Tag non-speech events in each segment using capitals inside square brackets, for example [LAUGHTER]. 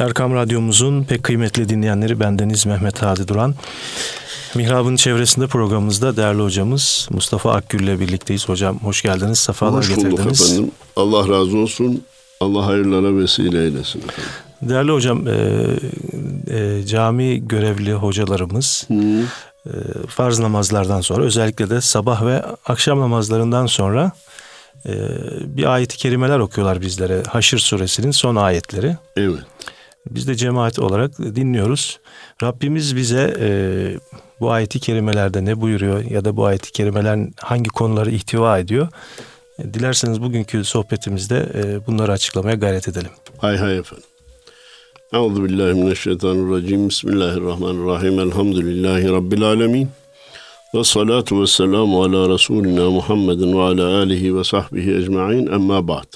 Erkam Radyomuzun pek kıymetli dinleyenleri bendeniz Mehmet Hadi Duran. Mihrab'ın çevresinde programımızda değerli hocamız Mustafa Akgül ile birlikteyiz. Hocam hoş geldiniz, sefalar hoş getirdiniz. Hoş efendim. Allah razı olsun. Allah hayırlara vesile eylesin efendim. Değerli hocam, e, e, cami görevli hocalarımız e, farz namazlardan sonra özellikle de sabah ve akşam namazlarından sonra e, bir ayet-i kerimeler okuyorlar bizlere. Haşr suresinin son ayetleri. Evet. Biz de cemaat olarak dinliyoruz. Rabbimiz bize e, bu ayeti kerimelerde ne buyuruyor ya da bu ayeti kerimeler hangi konuları ihtiva ediyor? E, dilerseniz bugünkü sohbetimizde e, bunları açıklamaya gayret edelim. Hay hay efendim. Euzu billahi mineşşeytanirracim. Bismillahirrahmanirrahim. Elhamdülillahi rabbil alamin. Ve salatu ve selamu ala Resulina Muhammedin ve ala alihi ve sahbihi ecmain. Emma ba'd.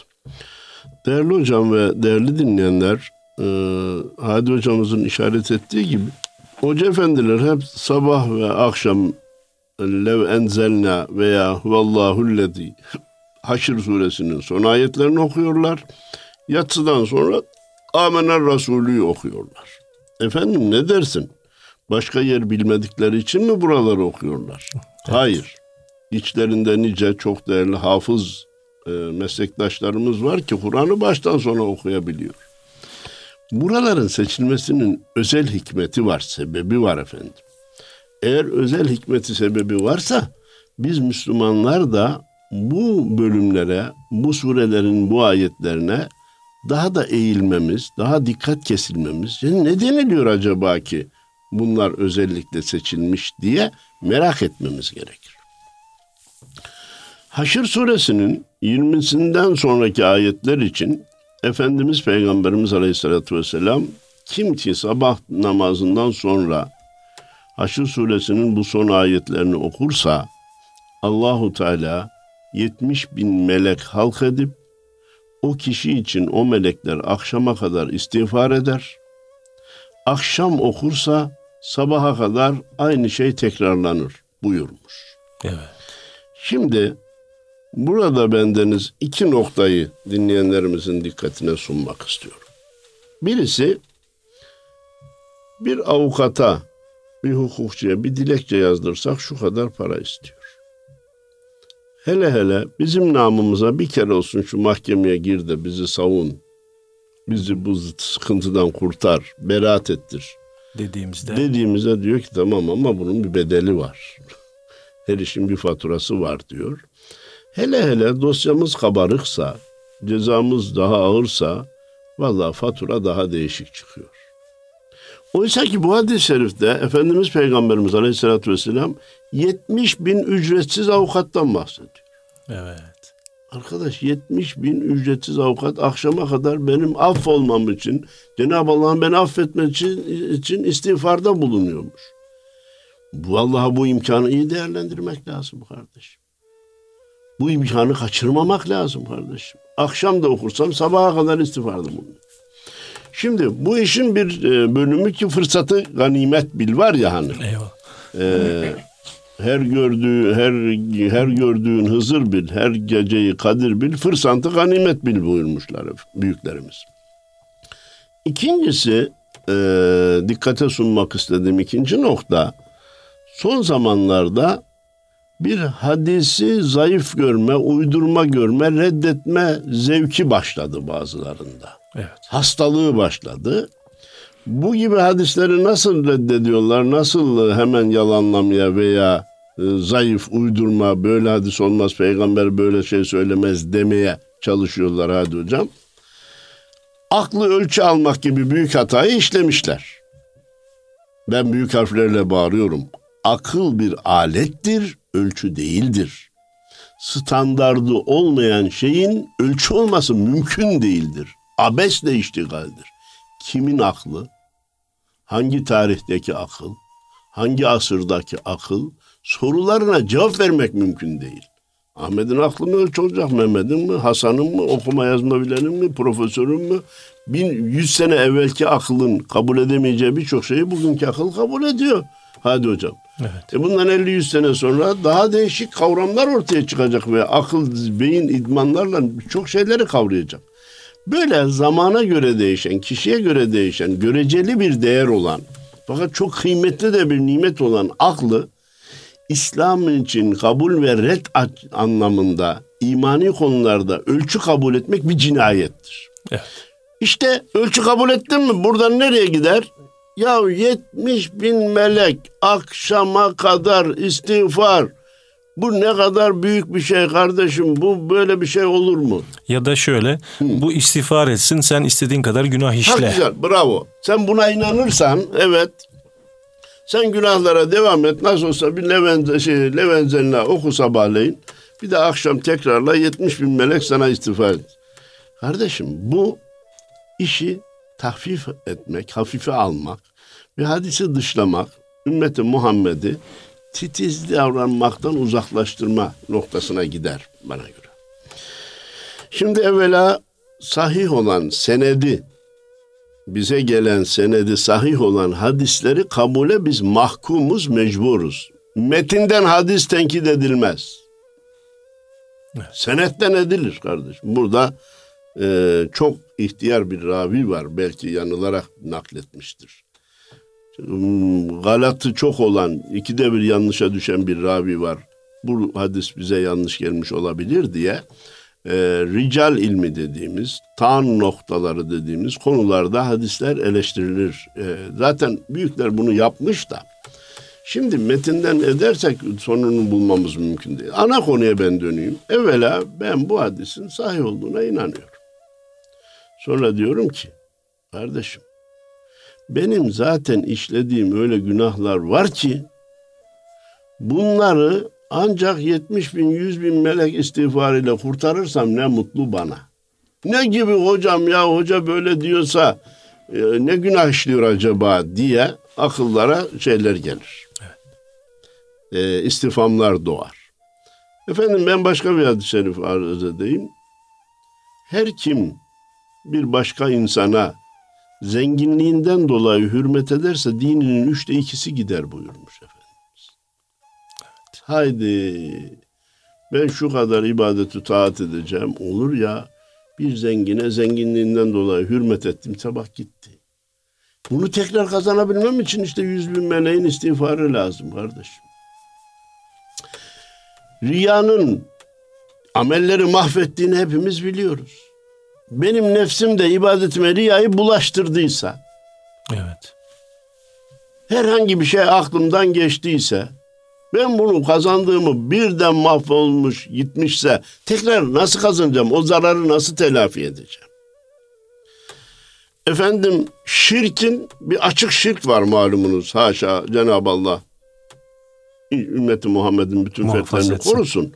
Değerli hocam ve değerli dinleyenler, e, Hadi hocamızın işaret ettiği gibi hoca efendiler hep sabah ve akşam lev enzelna veya huvallahullezi Haşr suresinin son ayetlerini okuyorlar. Yatsıdan sonra Amener Resulü'yü okuyorlar. Efendim ne dersin? Başka yer bilmedikleri için mi buraları okuyorlar? Evet. Hayır. İçlerinde nice çok değerli hafız e, meslektaşlarımız var ki Kur'an'ı baştan sona okuyabiliyor. Buraların seçilmesinin özel hikmeti var, sebebi var efendim. Eğer özel hikmeti sebebi varsa biz Müslümanlar da bu bölümlere, bu surelerin bu ayetlerine daha da eğilmemiz, daha dikkat kesilmemiz. Yani ne deniliyor acaba ki bunlar özellikle seçilmiş diye merak etmemiz gerekir. Haşr suresinin 20'sinden sonraki ayetler için Efendimiz Peygamberimiz Aleyhisselatü Vesselam kim ki sabah namazından sonra Haşr suresinin bu son ayetlerini okursa Allahu Teala 70 bin melek halk edip o kişi için o melekler akşama kadar istiğfar eder. Akşam okursa sabaha kadar aynı şey tekrarlanır buyurmuş. Evet. Şimdi burada bendeniz iki noktayı dinleyenlerimizin dikkatine sunmak istiyorum. Birisi bir avukata, bir hukukçuya bir dilekçe yazdırsak şu kadar para istiyor. Hele hele bizim namımıza bir kere olsun şu mahkemeye gir de bizi savun. Bizi bu sıkıntıdan kurtar, beraat ettir. Dediğimizde. Dediğimizde diyor ki tamam ama bunun bir bedeli var. Her işin bir faturası var diyor. Hele hele dosyamız kabarıksa, cezamız daha ağırsa valla fatura daha değişik çıkıyor. Oysa ki bu hadis-i şerifte Efendimiz Peygamberimiz Aleyhisselatü Vesselam 70 bin ücretsiz avukattan bahsediyor. Evet. Arkadaş 70 bin ücretsiz avukat akşama kadar benim affolmam için, Cenab-ı Allah'ın beni affetmesi için, için istiğfarda bulunuyormuş. Vallahi bu imkanı iyi değerlendirmek lazım kardeşim. Bu imkanı kaçırmamak lazım kardeşim. Akşam da okursam sabaha kadar istiğfarda bulunuyor. Şimdi bu işin bir e, bölümü ki fırsatı ganimet bil var ya hani. Eyvallah. E, her gördüğü her her gördüğün Hızır bil, her geceyi Kadir bil, fırsatı ganimet bil buyurmuşlar büyüklerimiz. İkincisi e, dikkate sunmak istediğim ikinci nokta son zamanlarda bir hadisi zayıf görme, uydurma görme, reddetme zevki başladı bazılarında. Evet. Hastalığı başladı. Bu gibi hadisleri nasıl reddediyorlar? Nasıl hemen yalanlamaya veya e, zayıf, uydurma, böyle hadis olmaz, peygamber böyle şey söylemez demeye çalışıyorlar hadi hocam. Aklı ölçü almak gibi büyük hatayı işlemişler. Ben büyük harflerle bağırıyorum. Akıl bir alettir, ölçü değildir. Standardı olmayan şeyin ölçü olması mümkün değildir. Abesle iştigaldir. Kimin aklı, hangi tarihteki akıl, hangi asırdaki akıl sorularına cevap vermek mümkün değil. Ahmet'in aklı mı ölçü olacak, Mehmet'in mi, Hasan'ın mı, okuma yazma bilenin mi, profesörün mü? Bin, yüz sene evvelki aklın kabul edemeyeceği birçok şeyi bugünkü akıl kabul ediyor. Hadi hocam. Evet. E bundan 50-100 sene sonra daha değişik kavramlar ortaya çıkacak ve akıl, beyin idmanlarla çok şeyleri kavrayacak. Böyle zamana göre değişen, kişiye göre değişen, göreceli bir değer olan fakat çok kıymetli de bir nimet olan aklı İslam için kabul ve red anlamında imani konularda ölçü kabul etmek bir cinayettir. Evet. İşte ölçü kabul ettin mi buradan nereye gider? Ya 70 bin melek akşama kadar istiğfar. Bu ne kadar büyük bir şey kardeşim. Bu böyle bir şey olur mu? Ya da şöyle Hı. bu istiğfar etsin sen istediğin kadar günah işle. Ha, güzel bravo. Sen buna inanırsan evet sen günahlara devam et. Nasıl olsa bir Levent, şey, Levenzenla oku sabahleyin. Bir de akşam tekrarla 70 bin melek sana istiğfar et. Kardeşim bu işi tahfif etmek, hafife almak, bir hadisi dışlamak, ümmeti Muhammed'i titiz davranmaktan uzaklaştırma noktasına gider bana göre. Şimdi evvela sahih olan senedi, bize gelen senedi sahih olan hadisleri kabule biz mahkumuz, mecburuz. Metinden hadis tenkit edilmez. Senetten edilir kardeşim. Burada e, çok ihtiyar bir ravi var. Belki yanılarak nakletmiştir. Hmm, galatı çok olan, ikide bir yanlışa düşen bir ravi var. Bu hadis bize yanlış gelmiş olabilir diye e, rical ilmi dediğimiz, tan noktaları dediğimiz konularda hadisler eleştirilir. E, zaten büyükler bunu yapmış da. Şimdi metinden edersek sonunu bulmamız mümkün değil. Ana konuya ben döneyim. Evvela ben bu hadisin sahih olduğuna inanıyorum. Sonra diyorum ki kardeşim benim zaten işlediğim öyle günahlar var ki bunları ancak 70 bin 100 bin melek istiğfarıyla kurtarırsam ne mutlu bana. Ne gibi hocam ya hoca böyle diyorsa e, ne günah işliyor acaba diye akıllara şeyler gelir. Evet. E, istifamlar doğar. Efendim ben başka bir hadis-i şerif arz edeyim. Her kim bir başka insana zenginliğinden dolayı hürmet ederse dininin üçte ikisi gider buyurmuş Efendimiz. Evet. Haydi ben şu kadar ibadeti taat edeceğim olur ya bir zengine zenginliğinden dolayı hürmet ettim sabah gitti. Bunu tekrar kazanabilmem için işte yüz bin meleğin istiğfarı lazım kardeşim. Riyanın amelleri mahvettiğini hepimiz biliyoruz benim nefsim de ibadetime riyayı bulaştırdıysa, evet. herhangi bir şey aklımdan geçtiyse, ben bunu kazandığımı birden mahvolmuş gitmişse tekrar nasıl kazanacağım? O zararı nasıl telafi edeceğim? Efendim şirkin bir açık şirk var malumunuz. Haşa Cenab-ı Allah ümmeti Muhammed'in bütün fertlerini korusun.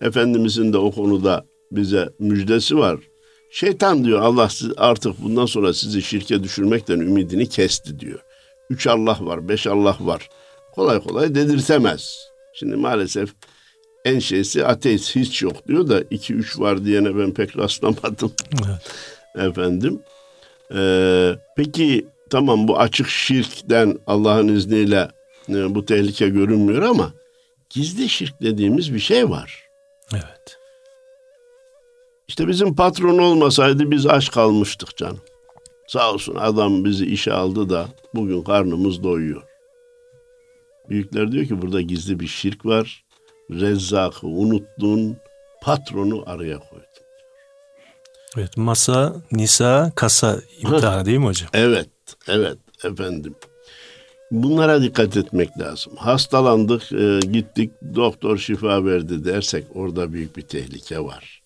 Efendimizin de o konuda bize müjdesi var. Şeytan diyor Allah siz artık bundan sonra sizi şirke düşürmekten ümidini kesti diyor. Üç Allah var, beş Allah var. Kolay kolay dedirtemez. Şimdi maalesef en şeysi ateist hiç yok diyor da iki üç var diyene ben pek rastlamadım. Evet. [LAUGHS] Efendim. Ee, peki tamam bu açık şirkten Allah'ın izniyle e, bu tehlike görünmüyor ama gizli şirk dediğimiz bir şey var. Evet. İşte bizim patron olmasaydı biz aç kalmıştık canım. Sağ olsun adam bizi işe aldı da bugün karnımız doyuyor. Büyükler diyor ki burada gizli bir şirk var. Rezzak'ı unuttun, patronu araya koydun. Evet, masa, nisa, kasa imtihanı değil mi hocam? Evet, evet efendim. Bunlara dikkat etmek lazım. Hastalandık, e, gittik, doktor şifa verdi dersek orada büyük bir tehlike var.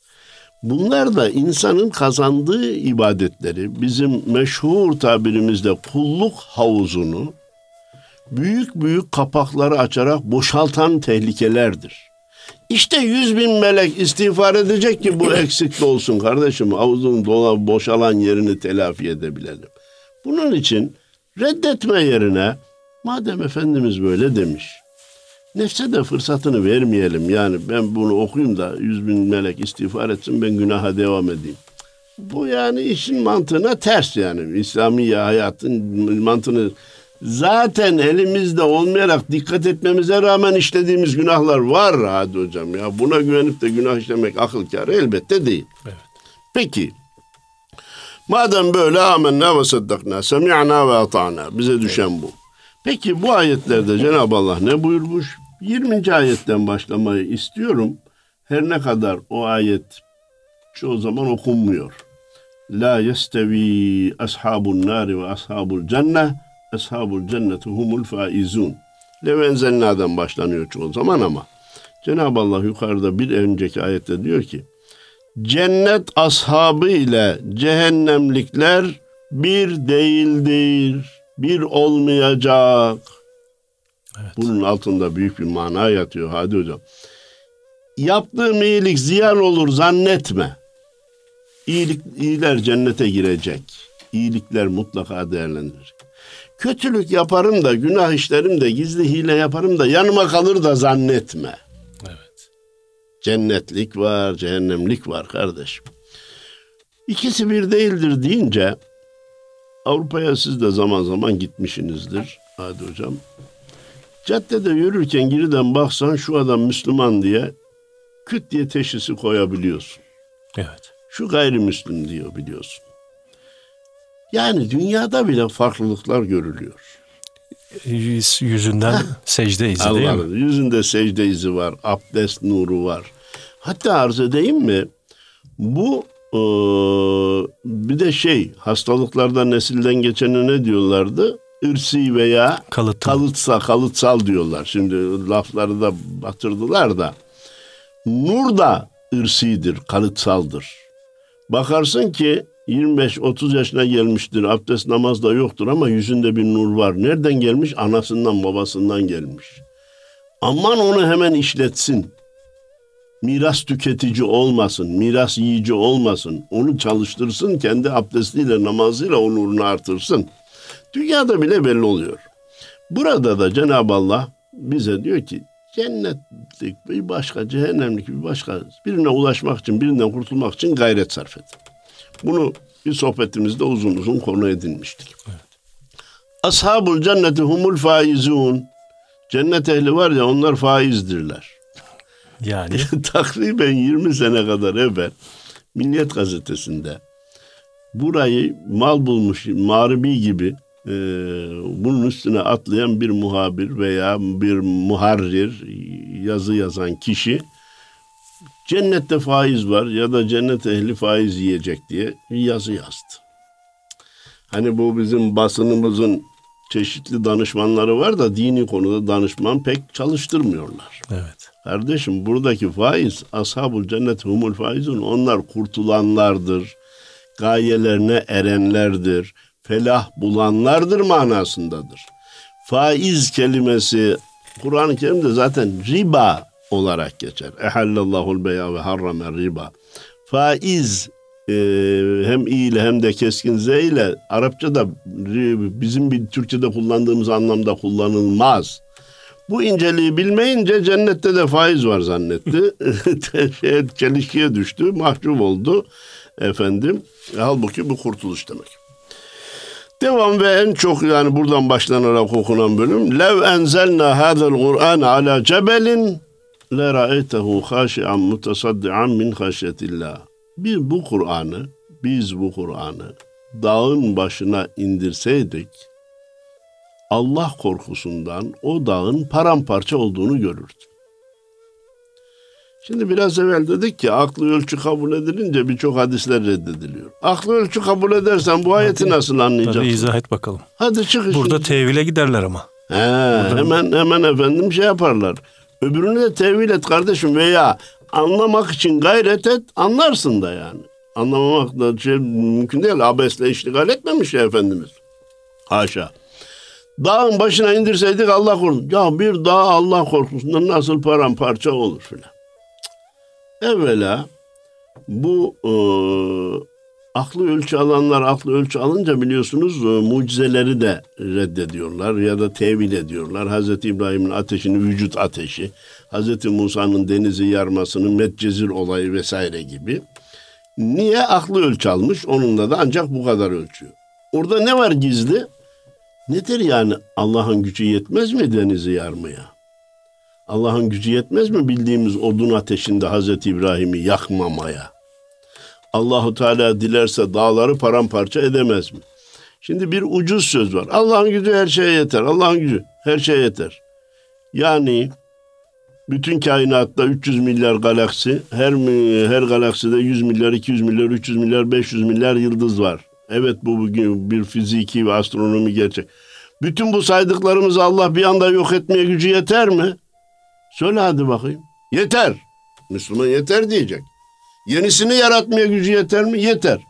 Bunlar da insanın kazandığı ibadetleri bizim meşhur tabirimizde kulluk havuzunu büyük büyük kapakları açarak boşaltan tehlikelerdir. İşte yüz bin melek istiğfar edecek ki bu [LAUGHS] eksik olsun kardeşim. Havuzun dola boşalan yerini telafi edebilelim. Bunun için reddetme yerine madem Efendimiz böyle demiş Nefse de fırsatını vermeyelim. Yani ben bunu okuyayım da yüz bin melek istiğfar etsin ben günaha devam edeyim. Bu yani işin mantığına ters yani. İslami hayatın mantığını zaten elimizde olmayarak dikkat etmemize rağmen işlediğimiz günahlar var hadi hocam ya. Buna güvenip de günah işlemek akıl kârı elbette değil. Evet. Peki Madem böyle amenna ve saddakna, semi'na ve ata'na. Bize düşen bu. Peki bu ayetlerde Cenab-ı Allah ne buyurmuş? 20. ayetten başlamayı istiyorum. Her ne kadar o ayet çoğu zaman okunmuyor. La yestevi ashabun nari ve ashabul cenne ashabul cenneti humul faizun. Levenzelna'dan başlanıyor çoğu zaman ama Cenab-ı Allah yukarıda bir önceki ayette diyor ki cennet ashabı ile cehennemlikler bir değildir, bir olmayacak. Evet. Bunun altında büyük bir mana yatıyor hadi hocam. Yaptığım iyilik ziyan olur zannetme. İyilik, iyiler cennete girecek. İyilikler mutlaka değerlendirecek. Kötülük yaparım da, günah işlerim de, gizli hile yaparım da yanıma kalır da zannetme. Evet. Cennetlik var, cehennemlik var kardeşim. İkisi bir değildir deyince Avrupa'ya siz de zaman zaman gitmişsinizdir. Hadi hocam. Caddede yürürken geriden baksan şu adam Müslüman diye küt diye teşhisi koyabiliyorsun. Evet. Şu gayrimüslim diyor biliyorsun. Yani dünyada bile farklılıklar görülüyor. Yüz, yüzünden secde izi değil mi? Yüzünde secde izi var, abdest nuru var. Hatta arz edeyim mi? Bu ee, bir de şey hastalıklarda nesilden geçene ne diyorlardı? Irsi veya Kalıtım. kalıtsa, kalıtsal diyorlar. Şimdi lafları da batırdılar da. Nur da ırsidir, kalıtsaldır. Bakarsın ki 25-30 yaşına gelmiştir. Abdest namaz da yoktur ama yüzünde bir nur var. Nereden gelmiş? Anasından babasından gelmiş. Aman onu hemen işletsin. Miras tüketici olmasın, miras yiyici olmasın. Onu çalıştırsın, kendi abdestiyle, namazıyla o nurunu artırsın. Dünyada bile belli oluyor. Burada da Cenab-ı Allah bize diyor ki cennetlik bir başka, cehennemlik bir başka. Birine ulaşmak için, birinden kurtulmak için gayret sarf et. Bunu bir sohbetimizde uzun uzun konu edinmiştik. Evet. Ashabul cenneti humul faizun. Cennet ehli var ya onlar faizdirler. Yani? [LAUGHS] Takriben 20 sene kadar evvel Milliyet Gazetesi'nde burayı mal bulmuş mağribi gibi e, bunun üstüne atlayan bir muhabir veya bir muharrir yazı yazan kişi cennette faiz var ya da cennet ehli faiz yiyecek diye yazı yazdı. Hani bu bizim basınımızın çeşitli danışmanları var da dini konuda danışman pek çalıştırmıyorlar. Evet. Kardeşim buradaki faiz ashabul cennet humul faizun onlar kurtulanlardır. Gayelerine erenlerdir. Felah bulanlardır manasındadır. Faiz kelimesi Kur'an-ı Kerim'de zaten riba olarak geçer. Ehallallahul beya ve harramer riba. Faiz e, hem i ile hem de keskin z ile Arapçada bizim bir Türkçe'de kullandığımız anlamda kullanılmaz. Bu inceliği bilmeyince cennette de faiz var zannetti. [LAUGHS] çelişkiye düştü, mahcup oldu efendim. Halbuki bu kurtuluş demek. Devam ve en çok yani buradan başlanarak okunan bölüm. Lev enzelna hadal Kur'an ala cebelin le ra'eytehu haşi'an mutasaddian min haşyetillah. Bir bu Kur'an'ı, biz bu Kur'an'ı dağın başına indirseydik Allah korkusundan o dağın paramparça olduğunu görürdü. Şimdi biraz evvel dedik ki aklı ölçü kabul edilince birçok hadisler reddediliyor. Aklı ölçü kabul edersen bu ayeti Hadi, nasıl anlayacaksın? Tabii izah et bakalım. Hadi çık Burada tevile giderler ama. He, Burada... hemen hemen efendim şey yaparlar. Öbürünü de tevil et kardeşim veya anlamak için gayret et anlarsın da yani. Anlamamak da şey mümkün değil. Abesle iştigal etmemiş ya Efendimiz. Haşa. Dağın başına indirseydik Allah korusun. Ya bir dağ Allah korkusundan nasıl paramparça olur filan. Evvela bu e, aklı ölçü alanlar aklı ölçü alınca biliyorsunuz e, mucizeleri de reddediyorlar ya da tevil ediyorlar. Hazreti İbrahim'in ateşini vücut ateşi, Hazreti Musa'nın denizi yarmasının metcezir olayı vesaire gibi. Niye? Aklı ölçü almış. Onunla da ancak bu kadar ölçüyor. Orada ne var gizli? Nedir yani Allah'ın gücü yetmez mi denizi yarmaya? Allah'ın gücü yetmez mi bildiğimiz odun ateşinde Hazreti İbrahim'i yakmamaya? Allahu Teala dilerse dağları paramparça edemez mi? Şimdi bir ucuz söz var. Allah'ın gücü her şeye yeter. Allah'ın gücü her şeye yeter. Yani bütün kainatta 300 milyar galaksi, her her galakside 100 milyar, 200 milyar, 300 milyar, 500 milyar yıldız var. Evet bu bugün bir fiziki ve astronomi gerçek. Bütün bu saydıklarımızı Allah bir anda yok etmeye gücü yeter mi? Söyle hadi bakayım. Yeter. Müslüman yeter diyecek. Yenisini yaratmaya gücü yeter mi? Yeter.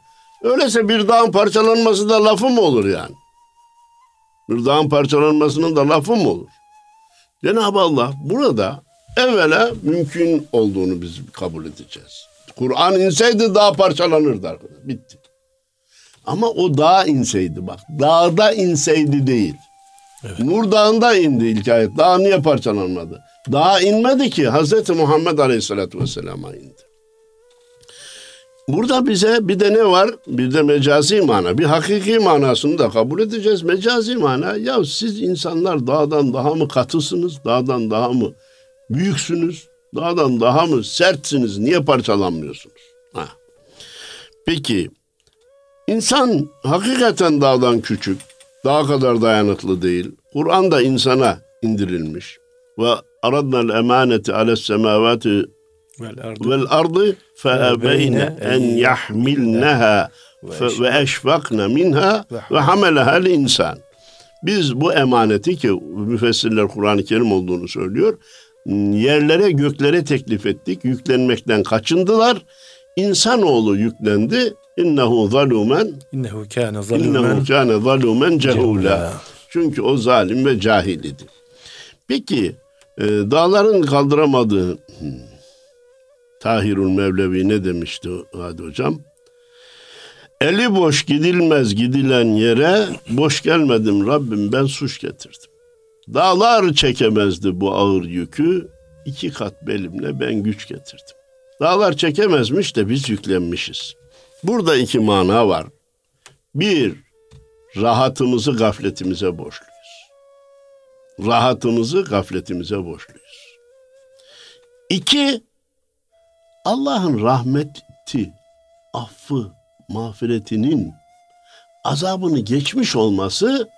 Öyleyse bir dağın parçalanması da lafı mı olur yani? Bir dağın parçalanmasının da lafı mı olur? Cenab-ı Allah burada evvela mümkün olduğunu biz kabul edeceğiz. Kur'an inseydi dağ parçalanırdı arkadaşlar. Bitti. Ama o dağ inseydi bak. Dağda inseydi değil. Evet. Nur Dağı'nda indi ilk ayet. Dağ niye parçalanmadı? Dağ inmedi ki Hazreti Muhammed Aleyhisselatü Vesselam'a indi. Burada bize bir de ne var? Bir de mecazi mana. Bir hakiki manasını da kabul edeceğiz. Mecazi mana ya siz insanlar dağdan daha mı katısınız? Dağdan daha mı büyüksünüz? Dağdan daha mı sertsiniz? Niye parçalanmıyorsunuz? Ha. Peki insan hakikaten dağdan küçük. Dağ kadar dayanıklı değil. Kur'an da insana indirilmiş. Ve aradna'l emaneti ales semavati vel ardı fe ebeyne en yahmilneha ve eşfakne minha ve hameleha insan. Biz bu emaneti ki müfessirler Kur'an-ı Kerim olduğunu söylüyor. Yerlere göklere teklif ettik. Yüklenmekten kaçındılar. İnsanoğlu yüklendi. İnnehu zalumen İnnehu kâne zalumen İnnehu kâne zalumen cehûlâ. Çünkü o zalim ve cahil idi. Peki e, dağların kaldıramadığı hmm, Tahirul Mevlevi ne demişti hadi hocam? Eli boş gidilmez gidilen yere boş gelmedim Rabbim ben suç getirdim. Dağlar çekemezdi bu ağır yükü iki kat belimle ben güç getirdim. Dağlar çekemezmiş de biz yüklenmişiz. Burada iki mana var. Bir, rahatımızı gafletimize borçluyuz. Rahatımızı gafletimize borçluyuz. İki, Allah'ın rahmeti, affı, mağfiretinin azabını geçmiş olması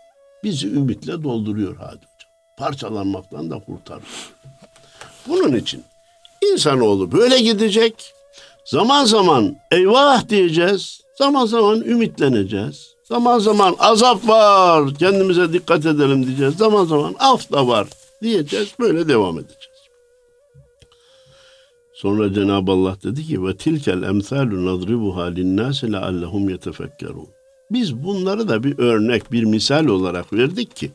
bizi ümitle dolduruyor hadi hocam. Parçalanmaktan da kurtarıyor. Bunun için insanoğlu böyle gidecek. Zaman zaman eyvah diyeceğiz. Zaman zaman ümitleneceğiz. Zaman zaman azap var. Kendimize dikkat edelim diyeceğiz. Zaman zaman af da var diyeceğiz. Böyle devam edeceğiz. Sonra Cenab-ı Allah dedi ki ve tilkel emsalu nadribuha linnâse leallehum yetefekkerun. Biz bunları da bir örnek, bir misal olarak verdik ki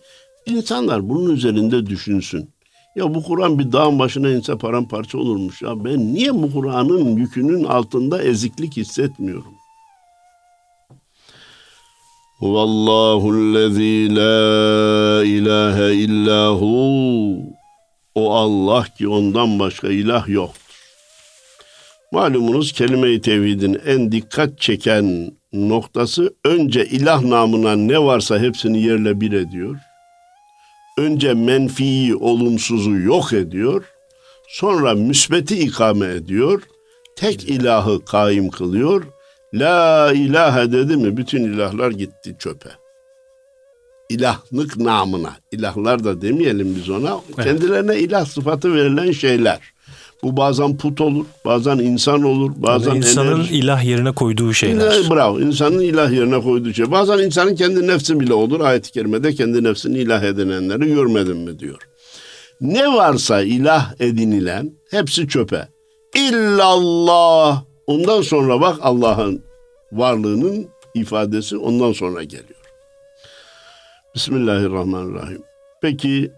insanlar bunun üzerinde düşünsün. Ya bu Kur'an bir dağın başına inse paramparça olurmuş ya. Ben niye bu Kur'an'ın yükünün altında eziklik hissetmiyorum? Vallahu'llezî la ilahe illahu. O Allah ki ondan başka ilah yok. Malumunuz kelime-i tevhidin en dikkat çeken noktası önce ilah namına ne varsa hepsini yerle bir ediyor. Önce menfiyi, olumsuzu yok ediyor. Sonra müsbeti ikame ediyor. Tek ilahı kaim kılıyor. La ilahe dedi mi bütün ilahlar gitti çöpe. İlahlık namına. İlahlar da demeyelim biz ona. Evet. Kendilerine ilah sıfatı verilen şeyler. Bu bazen put olur, bazen insan olur, bazen yani insanın enerji. ilah yerine koyduğu şeyler. İlah, bravo, insanın ilah yerine koyduğu şey. Bazen insanın kendi nefsi bile olur. Ayet-i kerimede kendi nefsini ilah edinenleri görmedin mi diyor. Ne varsa ilah edinilen hepsi çöpe. İllallah. Ondan sonra bak Allah'ın varlığının ifadesi ondan sonra geliyor. Bismillahirrahmanirrahim. Peki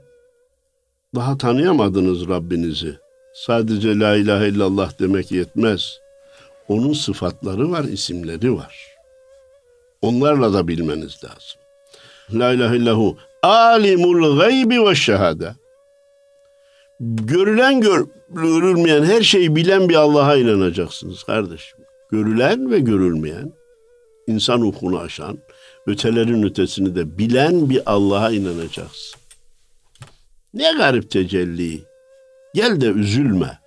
daha tanıyamadınız Rabbinizi. Sadece la ilahe illallah demek yetmez. Onun sıfatları var, isimleri var. Onlarla da bilmeniz lazım. La ilahe illahu alimul gaybi ve şehade. Görülen gör, görülmeyen her şeyi bilen bir Allah'a inanacaksınız kardeşim. Görülen ve görülmeyen, insan hukukunu aşan, ötelerin ötesini de bilen bir Allah'a inanacaksın. Ne garip tecelli. Gel de üzülme.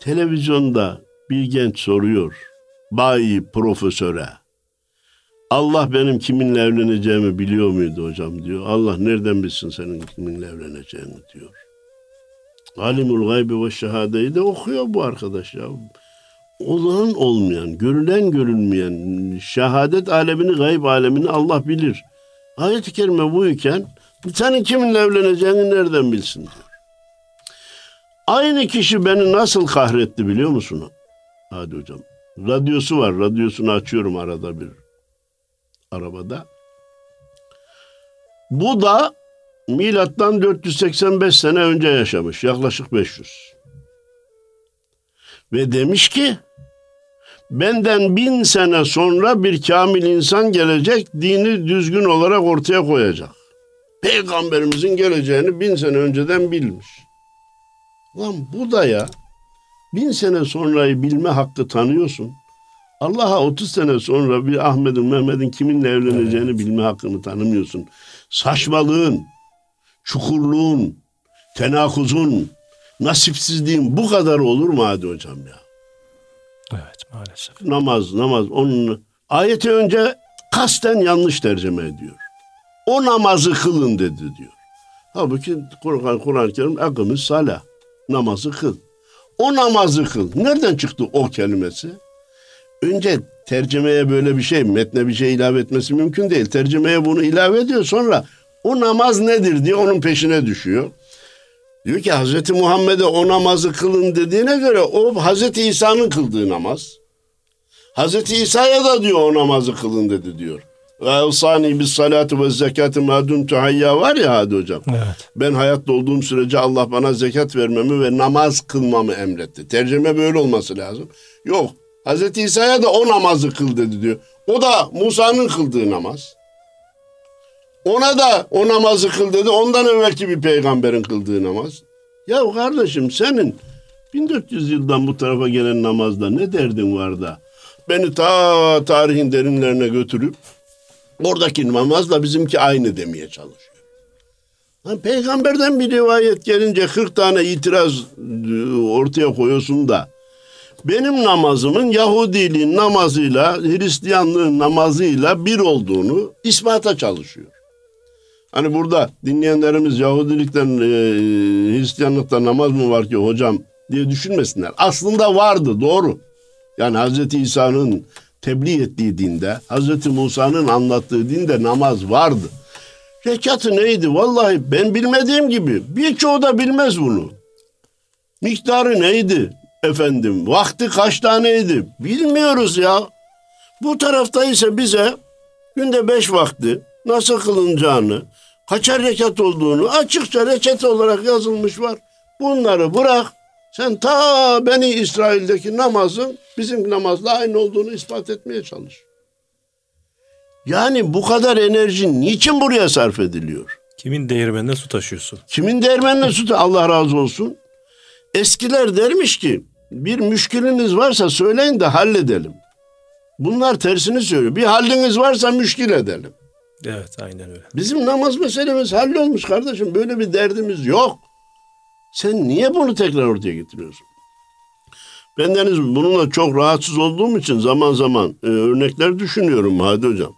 Televizyonda bir genç soruyor. bayi, profesöre. Allah benim kiminle evleneceğimi biliyor muydu hocam diyor. Allah nereden bilsin senin kiminle evleneceğini diyor. Alimul gaybi ve şehadeyi de okuyor bu arkadaş ya. Olan olmayan, görülen görülmeyen, şehadet alemini, gayb alemini Allah bilir. Ayet-i kerime buyken senin kiminle evleneceğini nereden bilsin diyor. Aynı kişi beni nasıl kahretti biliyor musun? Hadi hocam. Radyosu var. Radyosunu açıyorum arada bir arabada. Bu da milattan 485 sene önce yaşamış. Yaklaşık 500. Ve demiş ki benden bin sene sonra bir kamil insan gelecek dini düzgün olarak ortaya koyacak. Peygamberimizin geleceğini bin sene önceden bilmiş. Lan bu da ya bin sene sonrayı bilme hakkı tanıyorsun. Allah'a 30 sene sonra bir Ahmet'in, Mehmet'in kiminle evleneceğini evet. bilme hakkını tanımıyorsun. Saçmalığın, çukurluğun, tenakuzun, nasipsizliğin bu kadar olur mu hadi hocam ya? Evet maalesef. Namaz, namaz. Onun ayeti önce kasten yanlış tercüme ediyor. O namazı kılın dedi diyor. Halbuki Kur'an Kur'an-ı Kerim akımız salah. Namazı kıl. O namazı kıl. Nereden çıktı o kelimesi? Önce tercümeye böyle bir şey, metne bir şey ilave etmesi mümkün değil. Tercümeye bunu ilave ediyor. Sonra o namaz nedir diye onun peşine düşüyor. Diyor ki Hazreti Muhammed'e o namazı kılın dediğine göre o Hazreti İsa'nın kıldığı namaz. Hazreti İsa'ya da diyor o namazı kılın dedi diyor. Ve sani bis salatu ve zekatı madun tuhayya var ya hadi hocam. Evet. Ben hayatta olduğum sürece Allah bana zekat vermemi ve namaz kılmamı emretti. Tercüme böyle olması lazım. Yok. Hazreti İsa'ya da o namazı kıl dedi diyor. O da Musa'nın kıldığı namaz. Ona da o namazı kıl dedi. Ondan evvelki bir peygamberin kıldığı namaz. Ya kardeşim senin 1400 yıldan bu tarafa gelen namazda ne derdin var da beni ta tarihin derinlerine götürüp oradaki namazla bizimki aynı demeye çalışıyor. Lan peygamberden bir rivayet gelince 40 tane itiraz e, ortaya koyuyorsun da benim namazımın Yahudiliğin namazıyla Hristiyanlığın namazıyla bir olduğunu ispata çalışıyor. Hani burada dinleyenlerimiz Yahudilikten, e, Hristiyanlıktan namaz mı var ki hocam diye düşünmesinler. Aslında vardı doğru. Yani Hz. İsa'nın tebliğ ettiği dinde, Hz. Musa'nın anlattığı dinde namaz vardı. Rekatı neydi? Vallahi ben bilmediğim gibi birçoğu da bilmez bunu. Miktarı neydi? Efendim vakti kaç taneydi? Bilmiyoruz ya. Bu tarafta ise bize günde beş vakti nasıl kılınacağını, kaçar rekat olduğunu açıkça reçete olarak yazılmış var. Bunları bırak. Sen ta Beni İsrail'deki namazın bizim namazla aynı olduğunu ispat etmeye çalış. Yani bu kadar enerji niçin buraya sarf ediliyor? Kimin değirmenine su taşıyorsun? Kimin değirmenine su Allah razı olsun. Eskiler dermiş ki bir müşkiliniz varsa söyleyin de halledelim. Bunlar tersini söylüyor. Bir haliniz varsa müşkil edelim. Evet aynen öyle. Bizim namaz meselemiz hallolmuş kardeşim. Böyle bir derdimiz yok. Sen niye bunu tekrar ortaya getiriyorsun? Bendeniz bununla çok rahatsız olduğum için zaman zaman e, örnekler düşünüyorum Hadi Hocam.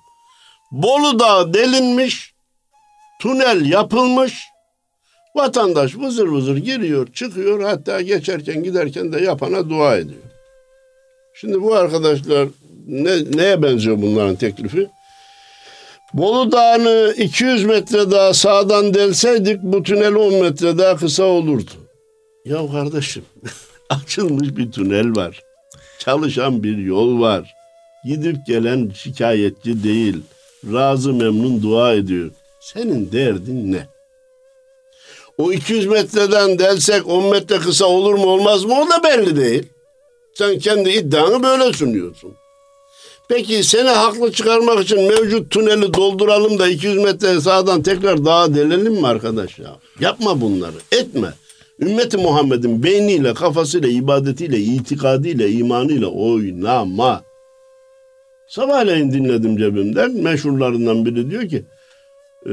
Bolu Dağı delinmiş, tünel yapılmış, vatandaş vızır vızır giriyor, çıkıyor, hatta geçerken giderken de yapana dua ediyor. Şimdi bu arkadaşlar ne, neye benziyor bunların teklifi? Bolu Dağı'nı 200 metre daha sağdan delseydik bu tünel 10 metre daha kısa olurdu. Ya kardeşim [LAUGHS] açılmış bir tünel var. Çalışan bir yol var. Gidip gelen şikayetçi değil. Razı memnun dua ediyor. Senin derdin ne? O 200 metreden delsek 10 metre kısa olur mu olmaz mı o da belli değil. Sen kendi iddianı böyle sunuyorsun. Peki seni haklı çıkarmak için mevcut tüneli dolduralım da 200 metre sağdan tekrar dağa delelim mi arkadaş ya? Yapma bunları. Etme. Ümmeti Muhammed'in beyniyle, kafasıyla, ibadetiyle, itikadiyle, imanıyla oynama. Sabahleyin dinledim cebimden. Meşhurlarından biri diyor ki e,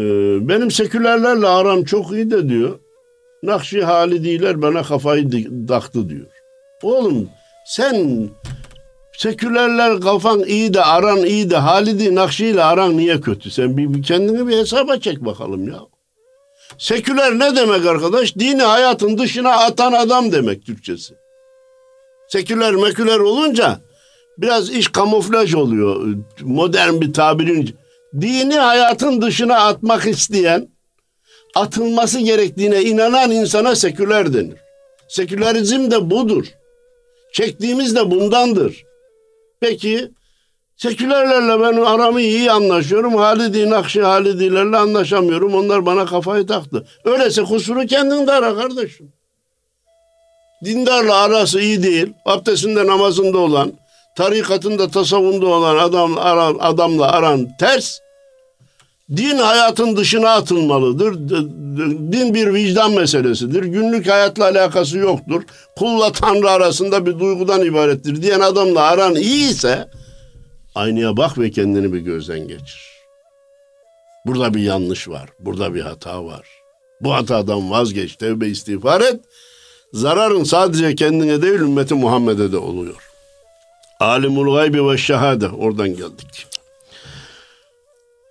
benim sekülerlerle aram çok iyi de diyor. Nakşi Halidiler bana kafayı taktı diyor. Oğlum sen Sekülerler kafan iyi de aran iyi de Halidi Nakşi ile aran niye kötü? Sen bir, bir kendini bir hesaba çek bakalım ya. Seküler ne demek arkadaş? Dini hayatın dışına atan adam demek Türkçesi. Seküler meküler olunca biraz iş kamuflaj oluyor. Modern bir tabirin. Dini hayatın dışına atmak isteyen, atılması gerektiğine inanan insana seküler denir. Sekülerizm de budur. Çektiğimiz de bundandır. Peki sekülerlerle ben aramı iyi anlaşıyorum. Halidi Nakşi Halidilerle anlaşamıyorum. Onlar bana kafayı taktı. Öyleyse kusuru kendinde ara kardeşim. Dindarla arası iyi değil. Abdestinde namazında olan, tarikatında tasavvunda olan adam, adamla aran ters. Din hayatın dışına atılmalıdır. Din bir vicdan meselesidir. Günlük hayatla alakası yoktur. Kulla Tanrı arasında bir duygudan ibarettir diyen adamla aran iyi ise aynaya bak ve kendini bir gözden geçir. Burada bir yanlış var. Burada bir hata var. Bu hatadan vazgeç, tevbe istiğfar et. Zararın sadece kendine değil ümmeti Muhammed'e de oluyor. Alimul gaybi ve şehade oradan geldik.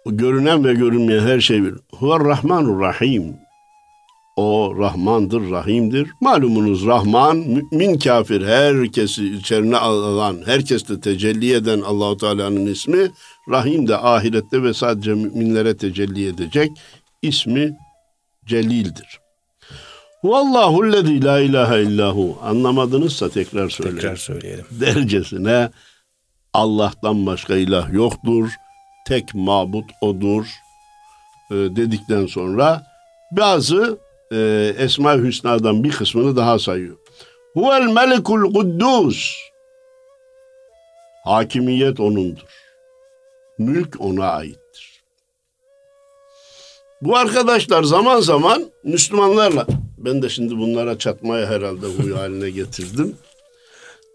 Görünen ve görünmeyen her şey bir. Huve Rahmanur Rahim. O Rahmandır, Rahim'dir. Malumunuz Rahman, mümin kafir, herkesi içerine alan, herkeste tecelli eden Allahu Teala'nın ismi. Rahim de ahirette ve sadece müminlere tecelli edecek ismi Celil'dir. Vallahu lezî la ilahe illahu. Anlamadınızsa tekrar söyleyin. Tekrar söyleyelim. Dercesine Allah'tan başka ilah yoktur. Tek mabut odur e, dedikten sonra bazı e, Esma-i Hüsna'dan bir kısmını daha sayıyor. Huvel melikul kuddus. Hakimiyet onundur. Mülk ona aittir. Bu arkadaşlar zaman zaman Müslümanlarla ben de şimdi bunlara çatmaya herhalde huy haline getirdim.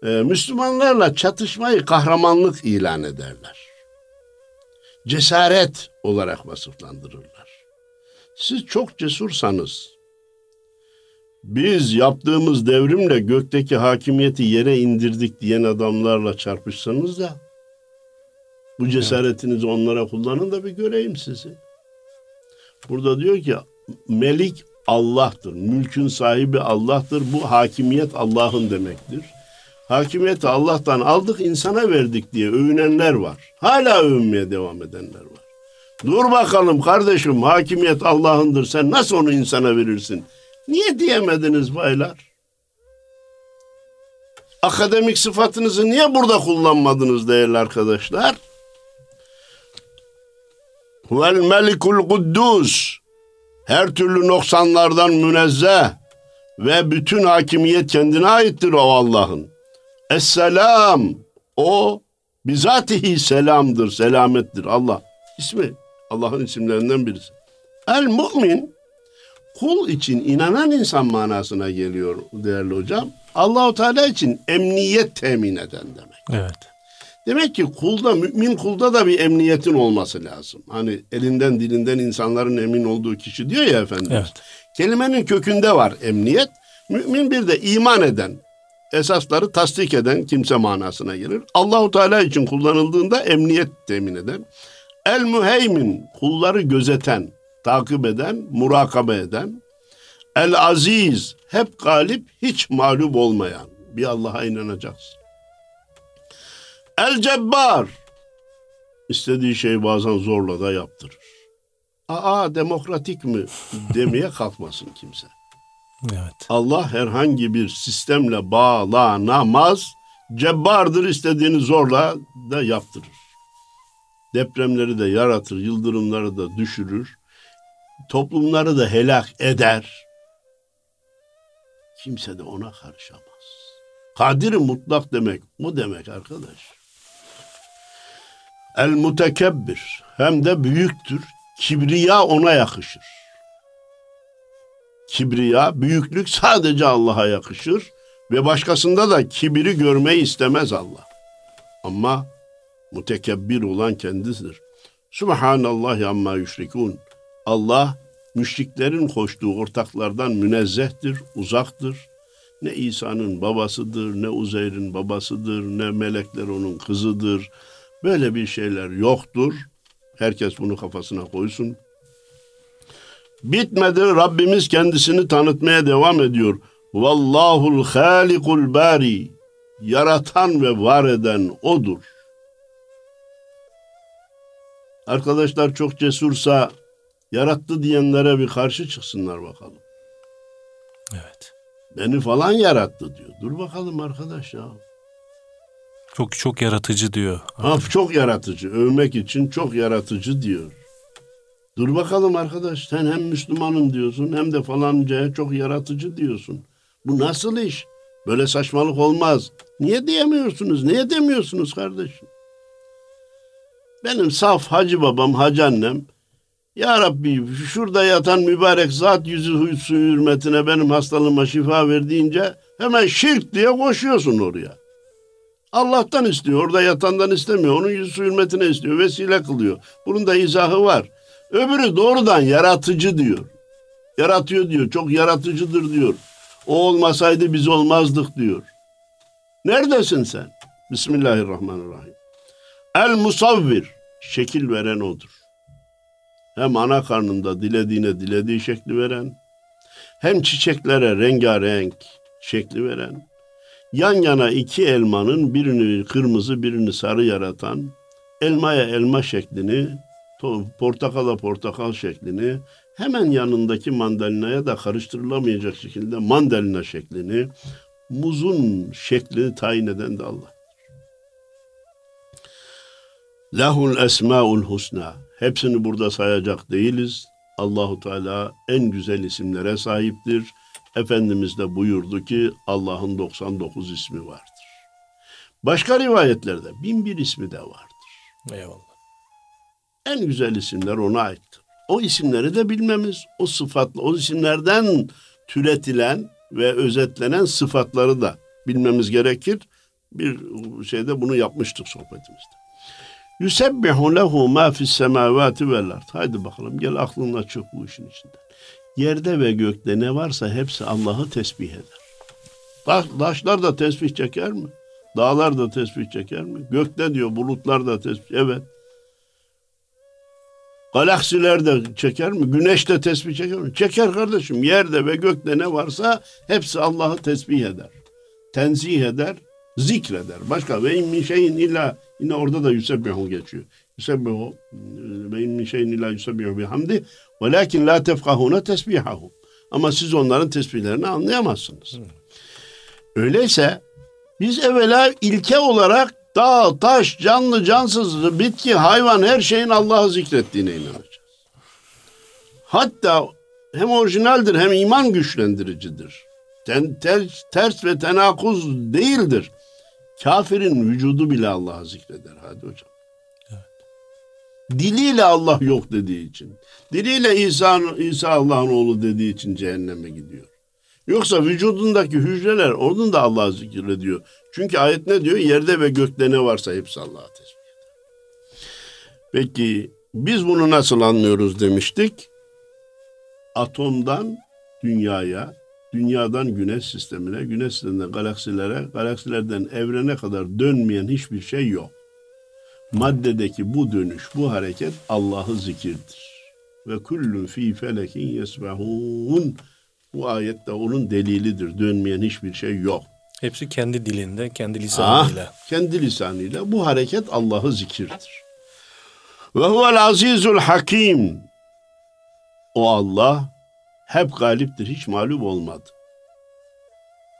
Ee, Müslümanlarla çatışmayı kahramanlık ilan ederler. Cesaret olarak vasıflandırırlar. Siz çok cesursanız, biz yaptığımız devrimle gökteki hakimiyeti yere indirdik diyen adamlarla çarpışsanız da, bu cesaretinizi onlara kullanın da bir göreyim sizi. Burada diyor ki Melik Allah'tır. Mülkün sahibi Allah'tır. Bu hakimiyet Allah'ın demektir. Hakimiyeti Allah'tan aldık insana verdik diye övünenler var. Hala övünmeye devam edenler var. Dur bakalım kardeşim hakimiyet Allah'ındır. Sen nasıl onu insana verirsin? Niye diyemediniz baylar? Akademik sıfatınızı niye burada kullanmadınız değerli arkadaşlar? Vel melikul kuddus her türlü noksanlardan münezzeh ve bütün hakimiyet kendine aittir o Allah'ın. Esselam o bizatihi selamdır, selamettir Allah. ismi Allah'ın isimlerinden birisi. El mümin kul için inanan insan manasına geliyor değerli hocam. Allahu Teala için emniyet temin eden demek. Evet. Demek ki kulda, mümin kulda da bir emniyetin olması lazım. Hani elinden dilinden insanların emin olduğu kişi diyor ya efendim. Evet. Kelimenin kökünde var emniyet. Mümin bir de iman eden, esasları tasdik eden kimse manasına gelir. Allahu Teala için kullanıldığında emniyet temin eden. El müheymin kulları gözeten, takip eden, murakabe eden. El aziz hep galip, hiç mağlup olmayan. Bir Allah'a inanacaksın. El Cebbar. İstediği şeyi bazen zorla da yaptırır. Aa demokratik mi demeye kalkmasın kimse. Evet. Allah herhangi bir sistemle bağlanamaz. Cebbardır istediğini zorla da yaptırır. Depremleri de yaratır, yıldırımları da düşürür. Toplumları da helak eder. Kimse de ona karışamaz. Kadir mutlak demek o demek arkadaş. El mutekebbir hem de büyüktür. Kibriya ona yakışır. Kibriya, büyüklük sadece Allah'a yakışır ve başkasında da kibiri görmeyi istemez Allah. Ama mutekebbir olan kendisidir. Subhanallah amma yüşrikun. Allah müşriklerin koştuğu ortaklardan münezzehtir, uzaktır. Ne İsa'nın babasıdır, ne Uzeyr'in babasıdır, ne melekler onun kızıdır. Böyle bir şeyler yoktur. Herkes bunu kafasına koysun. Bitmedi Rabbimiz kendisini tanıtmaya devam ediyor. Vallahul halikul bari. Yaratan ve var eden odur. Arkadaşlar çok cesursa yarattı diyenlere bir karşı çıksınlar bakalım. Evet. Beni falan yarattı diyor. Dur bakalım arkadaş ya. Çok çok yaratıcı diyor. Ha, çok yaratıcı. Övmek için çok yaratıcı diyor. Dur bakalım arkadaş sen hem Müslümanım diyorsun hem de falancaya çok yaratıcı diyorsun. Bu nasıl iş? Böyle saçmalık olmaz. Niye diyemiyorsunuz? Niye demiyorsunuz kardeşim? Benim saf hacı babam, hacı annem ya Rabbi şurada yatan mübarek zat yüzü huysu hürmetine benim hastalığıma şifa verdiğince hemen şirk diye koşuyorsun oraya. Allah'tan istiyor. Orada yatandan istemiyor. Onun yüzü hürmetine istiyor. Vesile kılıyor. Bunun da izahı var. Öbürü doğrudan yaratıcı diyor. Yaratıyor diyor. Çok yaratıcıdır diyor. O olmasaydı biz olmazdık diyor. Neredesin sen? Bismillahirrahmanirrahim. El musavvir. Şekil veren odur. Hem ana karnında dilediğine dilediği şekli veren, hem çiçeklere rengarenk şekli veren, yan yana iki elmanın birini kırmızı birini sarı yaratan, elmaya elma şeklini, portakala portakal şeklini, hemen yanındaki mandalinaya da karıştırılamayacak şekilde mandalina şeklini, muzun şeklini tayin eden de Allah. Lahul esmaul husna. Hepsini burada sayacak değiliz. Allahu Teala en güzel isimlere sahiptir. Efendimiz de buyurdu ki Allah'ın 99 ismi vardır. Başka rivayetlerde bin bir ismi de vardır. Eyvallah. En güzel isimler ona aittir. O isimleri de bilmemiz, o sıfatlı, o isimlerden türetilen ve özetlenen sıfatları da bilmemiz gerekir. Bir şeyde bunu yapmıştık sohbetimizde. Yusebbihu lehu ma fis semavati vel ard. Haydi bakalım gel aklınla çık bu işin içinden. Yerde ve gökte ne varsa hepsi Allah'ı tesbih eder. Taş, taşlar da tesbih çeker mi? Dağlar da tesbih çeker mi? Gökte diyor bulutlar da tesbih. Evet. Galaksiler de çeker mi? Güneş de tesbih çeker mi? Çeker kardeşim. Yerde ve gökte ne varsa hepsi Allah'ı tesbih eder. Tenzih eder, zikreder. Başka ve in min şeyin illa yine orada da yusebbihu geçiyor. Yusebbihu ve in min şeyin illa yusebbihu bihamdi velakin la tefkahuna tesbihahu. Ama siz onların tesbihlerini anlayamazsınız. Öyleyse biz evvela ilke olarak dağ, taş, canlı, cansız, bitki, hayvan her şeyin Allah'ı zikrettiğine inanacağız. Hatta hem orijinaldir hem iman güçlendiricidir. Ten, ters, ters ve tenakuz değildir. Kafirin vücudu bile Allah'ı zikreder. Hadi hocam. Diliyle Allah yok dediği için. Diliyle İsa, İsa Allah'ın oğlu dediği için cehenneme gidiyor. Yoksa vücudundaki hücreler onun da Allah'ı zikrediyor. Çünkü ayet ne diyor? Yerde ve gökte ne varsa hepsi Allah'a tesbih. Peki biz bunu nasıl anlıyoruz demiştik? Atomdan dünyaya, dünyadan güneş sistemine, güneş sisteminden galaksilere, galaksilerden evrene kadar dönmeyen hiçbir şey yok. Maddedeki bu dönüş, bu hareket Allah'ı zikirdir. Ve kullun fi felekin yesbehun. Bu ayette onun delilidir. Dönmeyen hiçbir şey yok. Hepsi kendi dilinde, kendi lisanıyla. Ah, kendi lisanıyla. Bu hareket Allah'ı zikirdir. Ve huvel azizul hakim. O Allah hep galiptir, hiç mağlup olmadı.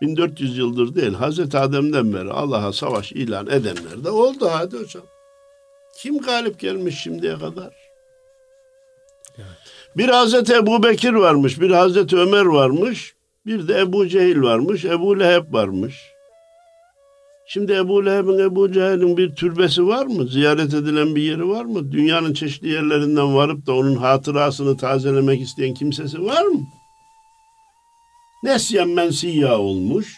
1400 yıldır değil, Hazreti Adem'den beri Allah'a savaş ilan edenler de oldu hadi hocam. Kim galip gelmiş şimdiye kadar? Evet. Bir Hazreti Ebu Bekir varmış, bir Hazreti Ömer varmış, bir de Ebu Cehil varmış, Ebu Leheb varmış. Şimdi Ebu Leheb'in, Ebu Cehil'in bir türbesi var mı? Ziyaret edilen bir yeri var mı? Dünyanın çeşitli yerlerinden varıp da onun hatırasını tazelemek isteyen kimsesi var mı? Nesyen mensiyya olmuş.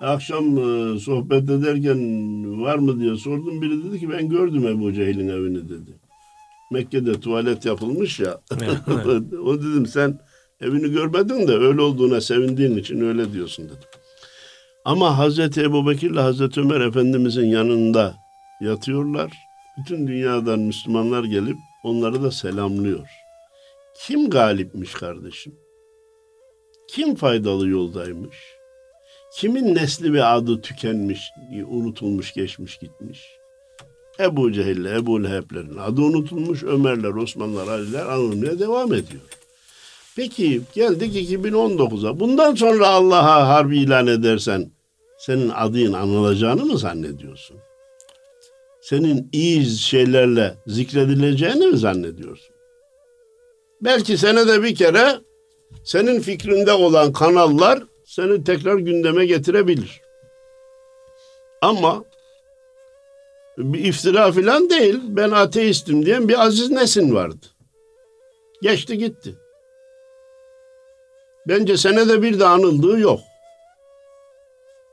Akşam e, sohbet ederken var mı diye sordum. Biri dedi ki ben gördüm Ebu Cehil'in evini dedi. Mekke'de tuvalet yapılmış ya. [LAUGHS] o dedim sen Evini görmedin de öyle olduğuna sevindiğin için öyle diyorsun dedim. Ama Hazreti Ebu Bekir ile Hazreti Ömer Efendimizin yanında yatıyorlar. Bütün dünyadan Müslümanlar gelip onları da selamlıyor. Kim galipmiş kardeşim? Kim faydalı yoldaymış? Kimin nesli ve adı tükenmiş, unutulmuş, geçmiş, gitmiş? Ebu Cehil'le Ebu Leheb'lerin adı unutulmuş, Ömerler, Osmanlılar, Aliler anılmaya devam ediyor. Peki geldik 2019'a. Bundan sonra Allah'a harbi ilan edersen senin adın anılacağını mı zannediyorsun? Senin iyi şeylerle zikredileceğini mi zannediyorsun? Belki senede bir kere senin fikrinde olan kanallar seni tekrar gündeme getirebilir. Ama bir iftira falan değil. Ben ateistim diyen bir Aziz Nesin vardı. Geçti gitti. Bence senede bir de anıldığı yok.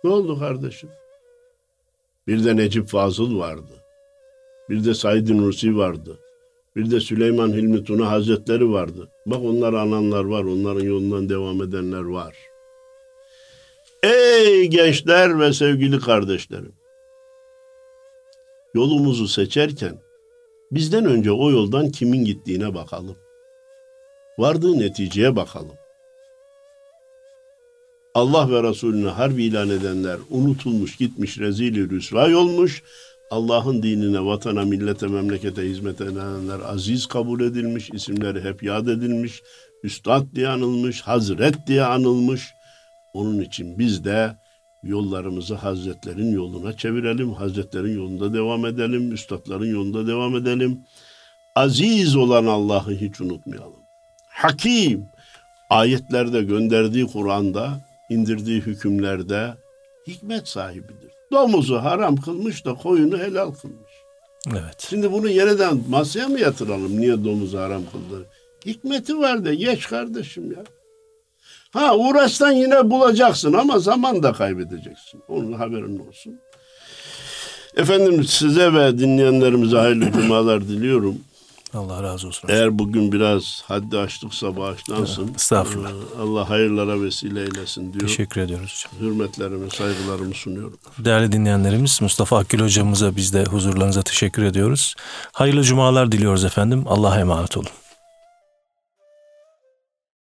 Ne oldu kardeşim? Bir de Necip Fazıl vardı. Bir de Said Nursi vardı. Bir de Süleyman Hilmi Tuna Hazretleri vardı. Bak onlar ananlar var, onların yolundan devam edenler var. Ey gençler ve sevgili kardeşlerim! Yolumuzu seçerken bizden önce o yoldan kimin gittiğine bakalım. Vardığı neticeye bakalım. Allah ve Resulüne harbi ilan edenler unutulmuş, gitmiş, rezil rüsvay olmuş. Allah'ın dinine, vatana, millete, memlekete hizmet edenler aziz kabul edilmiş, isimleri hep yad edilmiş, üstad diye anılmış, hazret diye anılmış. Onun için biz de yollarımızı Hazretlerin yoluna çevirelim, Hazretlerin yolunda devam edelim, üstadların yolunda devam edelim. Aziz olan Allah'ı hiç unutmayalım. Hakim, ayetlerde gönderdiği Kur'an'da, indirdiği hükümlerde hikmet sahibidir. Domuzu haram kılmış da koyunu helal kılmış. Evet. Şimdi bunu yeniden masaya mı yatıralım? Niye domuzu haram kıldı? Hikmeti var de geç kardeşim ya. Ha uğraşsan yine bulacaksın ama zaman da kaybedeceksin. Onun haberin olsun. Efendim size ve dinleyenlerimize hayırlı cumalar diliyorum. Allah razı olsun. Eğer bugün biraz haddi açtıksa bağışlansın. Evet, estağfurullah. Ee, Allah hayırlara vesile eylesin diyor. Teşekkür ediyoruz hocam. Hürmetlerimi, saygılarımı sunuyorum. Değerli dinleyenlerimiz Mustafa Akgül hocamıza biz de huzurlarınıza teşekkür ediyoruz. Hayırlı cumalar diliyoruz efendim. Allah'a emanet olun.